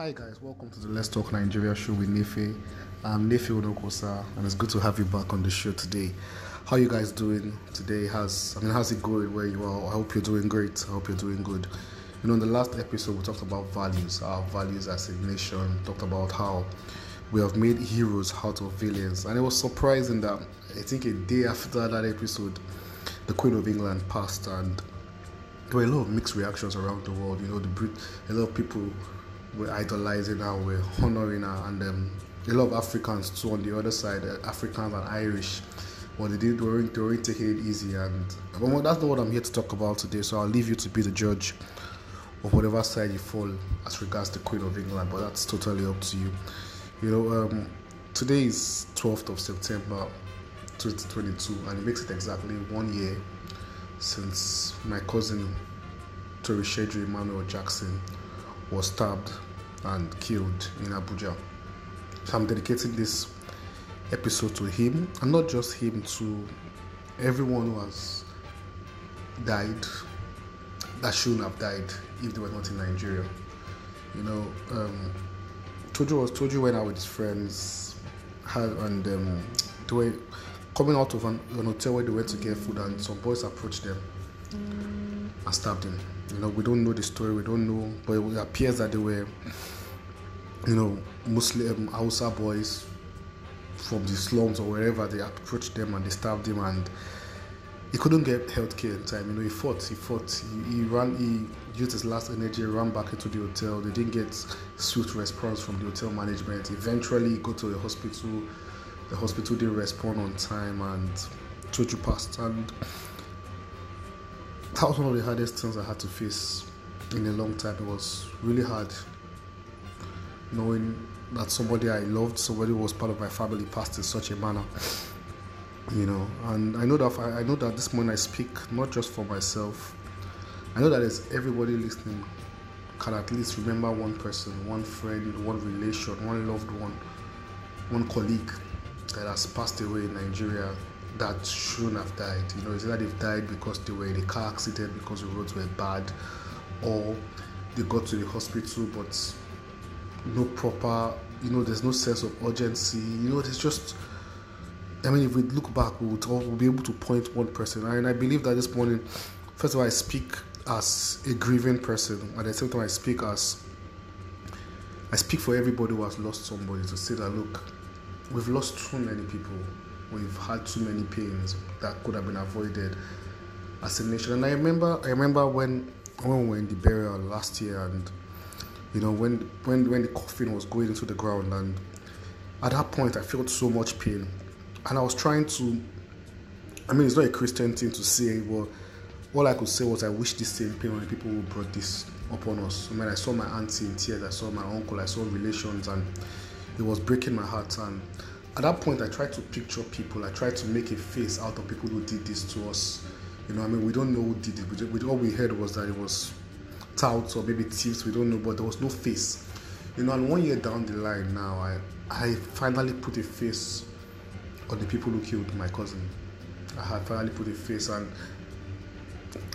Hi guys, welcome to the Let's Talk Nigeria show with Nefe. I'm Nefe Onohwosa, and it's good to have you back on the show today. How you guys doing today? Has I mean, how's it going where you are? I hope you're doing great. I hope you're doing good. You know, in the last episode we talked about values, our values as a nation. Talked about how we have made heroes out of villains, and it was surprising that I think a day after that episode, the Queen of England passed, and there were a lot of mixed reactions around the world. You know, the Brit, a lot of people were idolizing her, were honoring her, and um, a lot of Africans too on the other side, uh, Africans and Irish. What they did, they weren't, they weren't taking it easy, and well, that's not what I'm here to talk about today. So I'll leave you to be the judge of whatever side you fall as regards the Queen of England, but that's totally up to you. You know, um, today is 12th of September 2022, and it makes it exactly one year since my cousin Toritseju Emmanuel Jackson was stabbed and killed in Abuja. So I'm dedicating this episode to him, and not just him, to everyone who has died that shouldn't have died if they were not in Nigeria. You know, um, Toju was Toju went out with his friends, and um, they were coming out of an, an hotel where they went to get food, and some boys approached them and stabbed him. You know, we don't know the story, we don't know, but it appears that they were, you know, Muslim Hausa boys from the slums or wherever. They approached them and they stabbed him, and he couldn't get health care in time. You know, he fought, he fought, he, he ran, he used his last energy, ran back into the hotel. They didn't get swift response from the hotel management. Eventually, he got to the hospital. The hospital didn't respond on time, and Toju passed. And that was one of the hardest things I had to face in a long time. It was really hard knowing that somebody I loved, somebody who was part of my family, passed in such a manner. You know, and I know that I, know that this morning I speak not just for myself. I know that there's everybody listening can at least remember one person, one friend, one relation, one loved one, one colleague that has passed away in Nigeria that shouldn't have died. You know, it's either they've died because they were in a car accident because the roads were bad, or they got to the hospital but no proper, you know, there's no sense of urgency. You know, there's just, I mean, if we look back, we'll, we'll be able to point one person. And I believe that this morning, first of all, I speak as a grieving person. At the same time, I speak as, I speak for everybody who has lost somebody to say that, look, we've lost too many people we've had too many pains that could have been avoided as a nation. And I remember, I remember when when we were in the burial last year, and you know when when when the coffin was going into the ground, and at that point I felt so much pain, and I was trying to. I mean, it's not a Christian thing to say, but all I could say was I wish the same pain on the people who brought this upon us. I mean, I saw my auntie in tears, I saw my uncle, I saw relations, and it was breaking my heart. And at that point, I tried to picture people. I tried to make a face out of people who did this to us. You know, I mean, we don't know who did it. We, all we heard was that it was touts or maybe thieves. We don't know, but there was no face. You know, and one year down the line now, I I finally put a face on the people who killed my cousin. I had finally put a face, and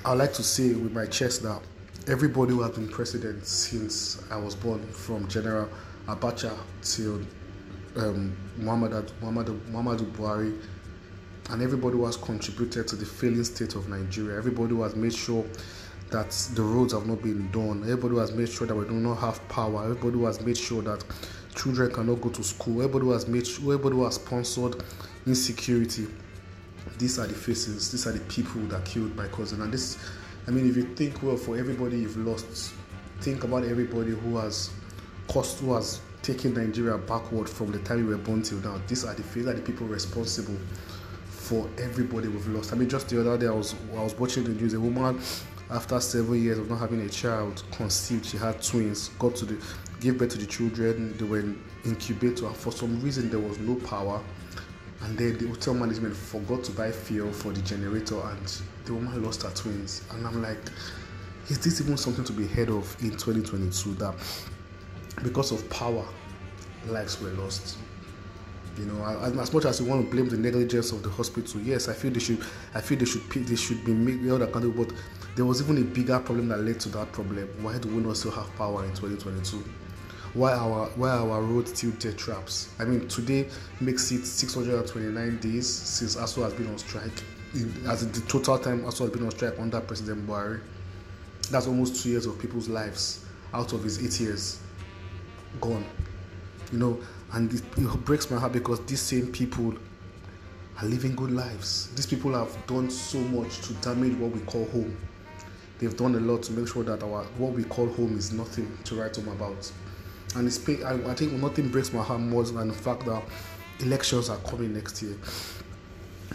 I like to say with my chest that everybody who has been president since I was born, from General Abacha till um, Muhammad, Muhammad, Muhammadu Buhari, and everybody who has contributed to the failing state of Nigeria, everybody who has made sure that the roads have not been done, everybody who has made sure that we do not have power, everybody who has made sure that children cannot go to school, everybody who has made sure, everybody who has sponsored insecurity. These are the faces, these are the people that killed my cousin. And this, I mean, if you think well for everybody you've lost, think about everybody who has cost, who has taking Nigeria backward from the time we were born till now. These are the the people responsible for everybody we've lost. I mean, just the other day I was I was watching the news. A woman, after seven years of not having a child, conceived. She had twins. Got to the gave birth to the children. They were in incubator. For some reason, there was no power, and then the hotel management forgot to buy fuel for the generator, and the woman lost her twins. And I'm like, is this even something to be heard of in 2022? That because of power, lives were lost. You know, as much as you want to blame the negligence of the hospital, yes, I feel they should. I feel they should. They should be made held accountable. But there was even a bigger problem that led to that problem. Why do we not still have power in 2022? why our why our road still death traps. I mean, today makes it 629 days since ASUU has been on strike. As the total time ASUU has been on strike under President Buhari, that's almost two years of people's lives out of his eight years gone. You know, and it, it breaks my heart because these same people are living good lives. These people have done so much to damage what we call home. They've done a lot to make sure that our what we call home is nothing to write home about. And it's I, I think nothing breaks my heart more than the fact that elections are coming next year.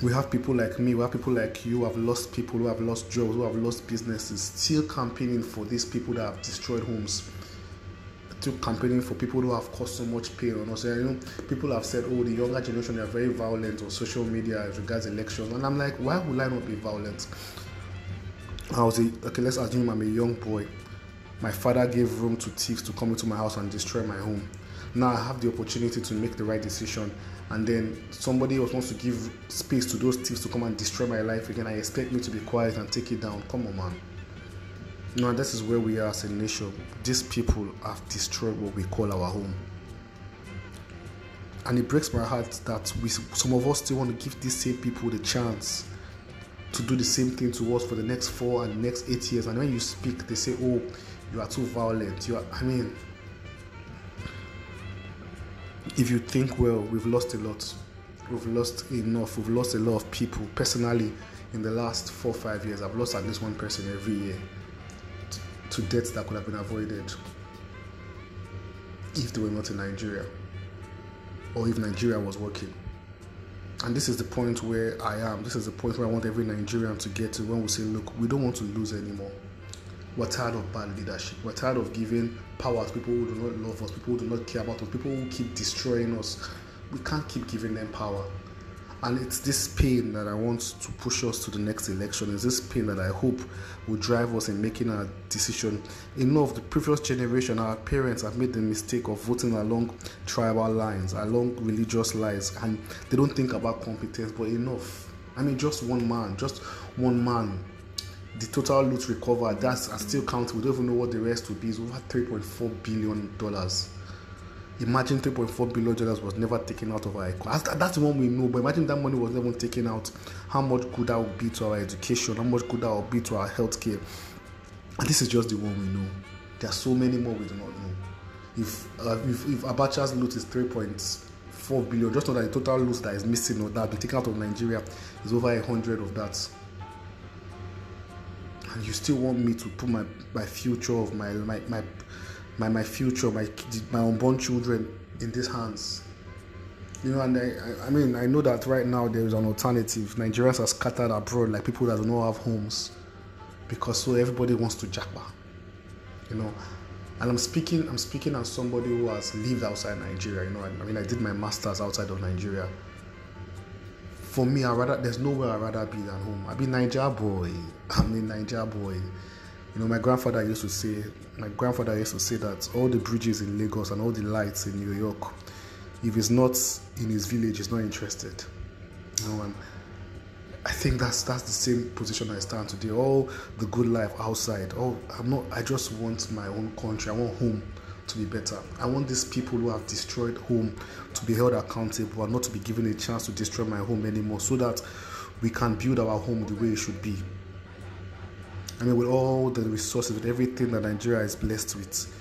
We have people like me, we have people like you who have lost people, who have lost jobs, who have lost businesses, still campaigning for these people that have destroyed homes still campaigning for people who have caused so much pain on us. You know, people have said, "Oh, the younger generation are very violent on social media as regards elections," and I'm like, why would I not be violent? I was a, okay. Let's assume I'm a young boy. My father gave room to thieves to come into my house and destroy my home. Now I have the opportunity to make the right decision, and then somebody else wants to give space to those thieves to come and destroy my life again. I expect me to be quiet and take it down. Come on, man. Now, this is where we are as a nation. These people have destroyed what we call our home. And it breaks my heart that we, some of us still want to give these same people the chance to do the same thing to us for the next four and next eight years. And when you speak, they say, "Oh, you are too violent." You are. I mean, if you think well, we've lost a lot. We've lost enough. We've lost a lot of people. Personally, in the last four five years, I've lost at least one person every year to deaths that could have been avoided if they were not in Nigeria or if Nigeria was working. And this is the point where I am. This is the point where I want every Nigerian to get to when we say, look, we don't want to lose anymore. We're tired of bad leadership. We're tired of giving power to people who do not love us, people who do not care about us, people who keep destroying us. We can't keep giving them power. And it's this pain that I want to push us to the next election. It's this pain that I hope will drive us in making a decision. Enough, the previous generation, our parents have made the mistake of voting along tribal lines, along religious lines, and they don't think about competence. But enough. I mean, just one man, just one man. The total loot recovered, that's still counting. We don't even know what the rest will be. It's over $3.4 billion Imagine 3.4 billion dollars was never taken out of our economy. That's the one we know. But imagine that money was never taken out. How much good that be to our education? How much good that be to our healthcare? And this is just the one we know. There are so many more we do not know. If uh, if, if Abacha's loot is 3.4 billion, just know that the total loot that is missing or that be taken out of Nigeria is over a hundred of that. And you still want me to put my my future of my my my my, my future, my my unborn children in these hands. You know, and I, I mean, I know that right now there is an alternative. Nigerians are scattered abroad, like people that do not have homes, because so everybody wants to japa. You know, and I'm speaking, I'm speaking as somebody who has lived outside Nigeria. You know, I, I mean, I did my masters outside of Nigeria. For me, I rather there's nowhere I'd rather be than home. I be Naija boy. I'm a Naija boy. You know, my grandfather used to say, my grandfather used to say that all the bridges in Lagos and all the lights in New York, if it's not in his village, he's not interested. You know, and I think that's that's the same position I stand today. All the good life outside. Oh, I'm not. I just want my own country. I want home to be better. I want these people who have destroyed home to be held accountable and not to be given a chance to destroy my home anymore, so that we can build our home the way it should be. I mean, with all the resources, with everything that Nigeria is blessed with,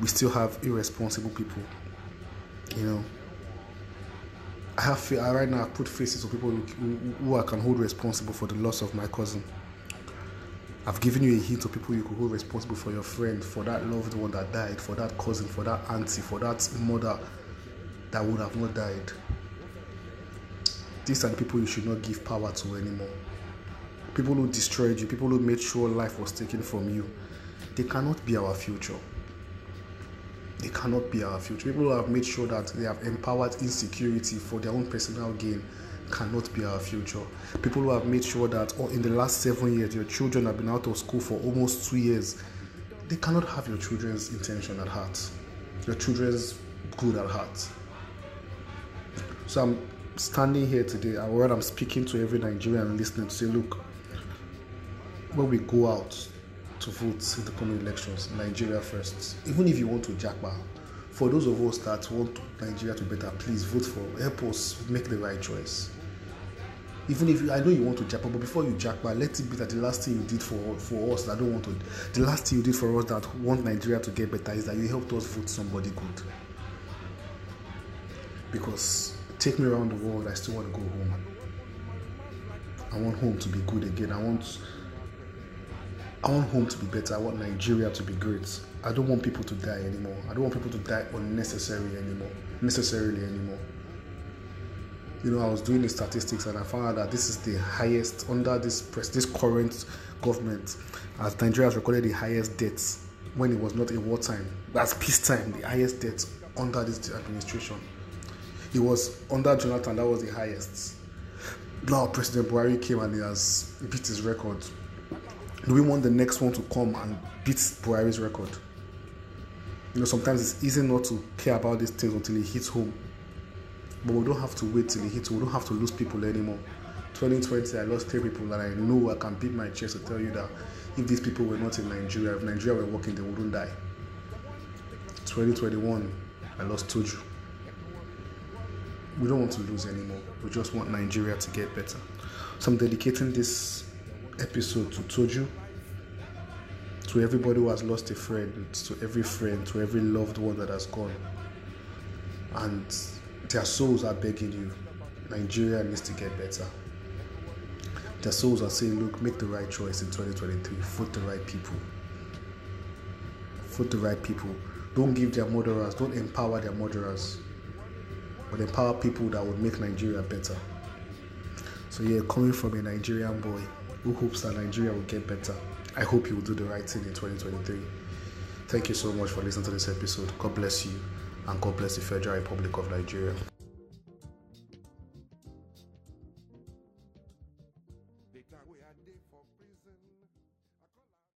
we still have irresponsible people. You know, I have I right now I put faces of people who, who I can hold responsible for the loss of my cousin. I've given you a hint of people you could hold responsible for your friend, for that loved one that died, for that cousin, for that auntie, for that mother that would have not died. These are the people you should not give power to anymore people who destroyed you, people who made sure life was taken from you, they cannot be our future. They cannot be our future. People who have made sure that they have empowered insecurity for their own personal gain cannot be our future. People who have made sure that oh, in the last seven years your children have been out of school for almost two years, they cannot have your children's intention at heart, your children's good at heart. So I'm standing here today, and I'm speaking to every Nigerian listening to say, look, when we go out, to vote in the coming elections. Nigeria first. Even if you want to japa, for those of us that want Nigeria to better, please vote for help us make the right choice. Even if you, I know you want to japa, but before you japa, let it be that the last thing you did for for us that don't want to, the last thing you did for us that want Nigeria to get better is that you helped us vote somebody good. Because take me around the world, I still want to go home. I want home to be good again. I want I want home to be better. I want Nigeria to be great. I don't want people to die anymore. I don't want people to die unnecessarily anymore. Necessarily anymore. You know, I was doing the statistics and I found out that this is the highest under this press, this current government, as Nigeria has recorded the highest deaths when it was not in wartime. That's peacetime, the highest deaths under this administration. It was under Jonathan that was the highest. Now President Buhari came and he has beat his record. Do we want the next one to come and beat Buhari's record? You know, sometimes it's easy not to care about these things until it hits home. But we don't have to wait till it hits. We don't have to lose people anymore. 2020, I lost three people that I know I can beat my chest to tell you that if these people were not in Nigeria, if Nigeria were working, they wouldn't die. 2021, I lost Toju. We don't want to lose anymore. We just want Nigeria to get better. So I'm dedicating this episode to Toju, to everybody who has lost a friend, to every friend, to every loved one that has gone. And their souls are begging you. Nigeria needs to get better. Their souls are saying, look, make the right choice in 2023. Vote the right people. Vote the right people. Don't give their murderers, don't empower their murderers, but empower people that would make Nigeria better. So, yeah, coming from a Nigerian boy who hopes that Nigeria will get better, I hope you will do the right thing in 2023. Thank you so much for listening to this episode. God bless you and God bless the Federal Republic of Nigeria.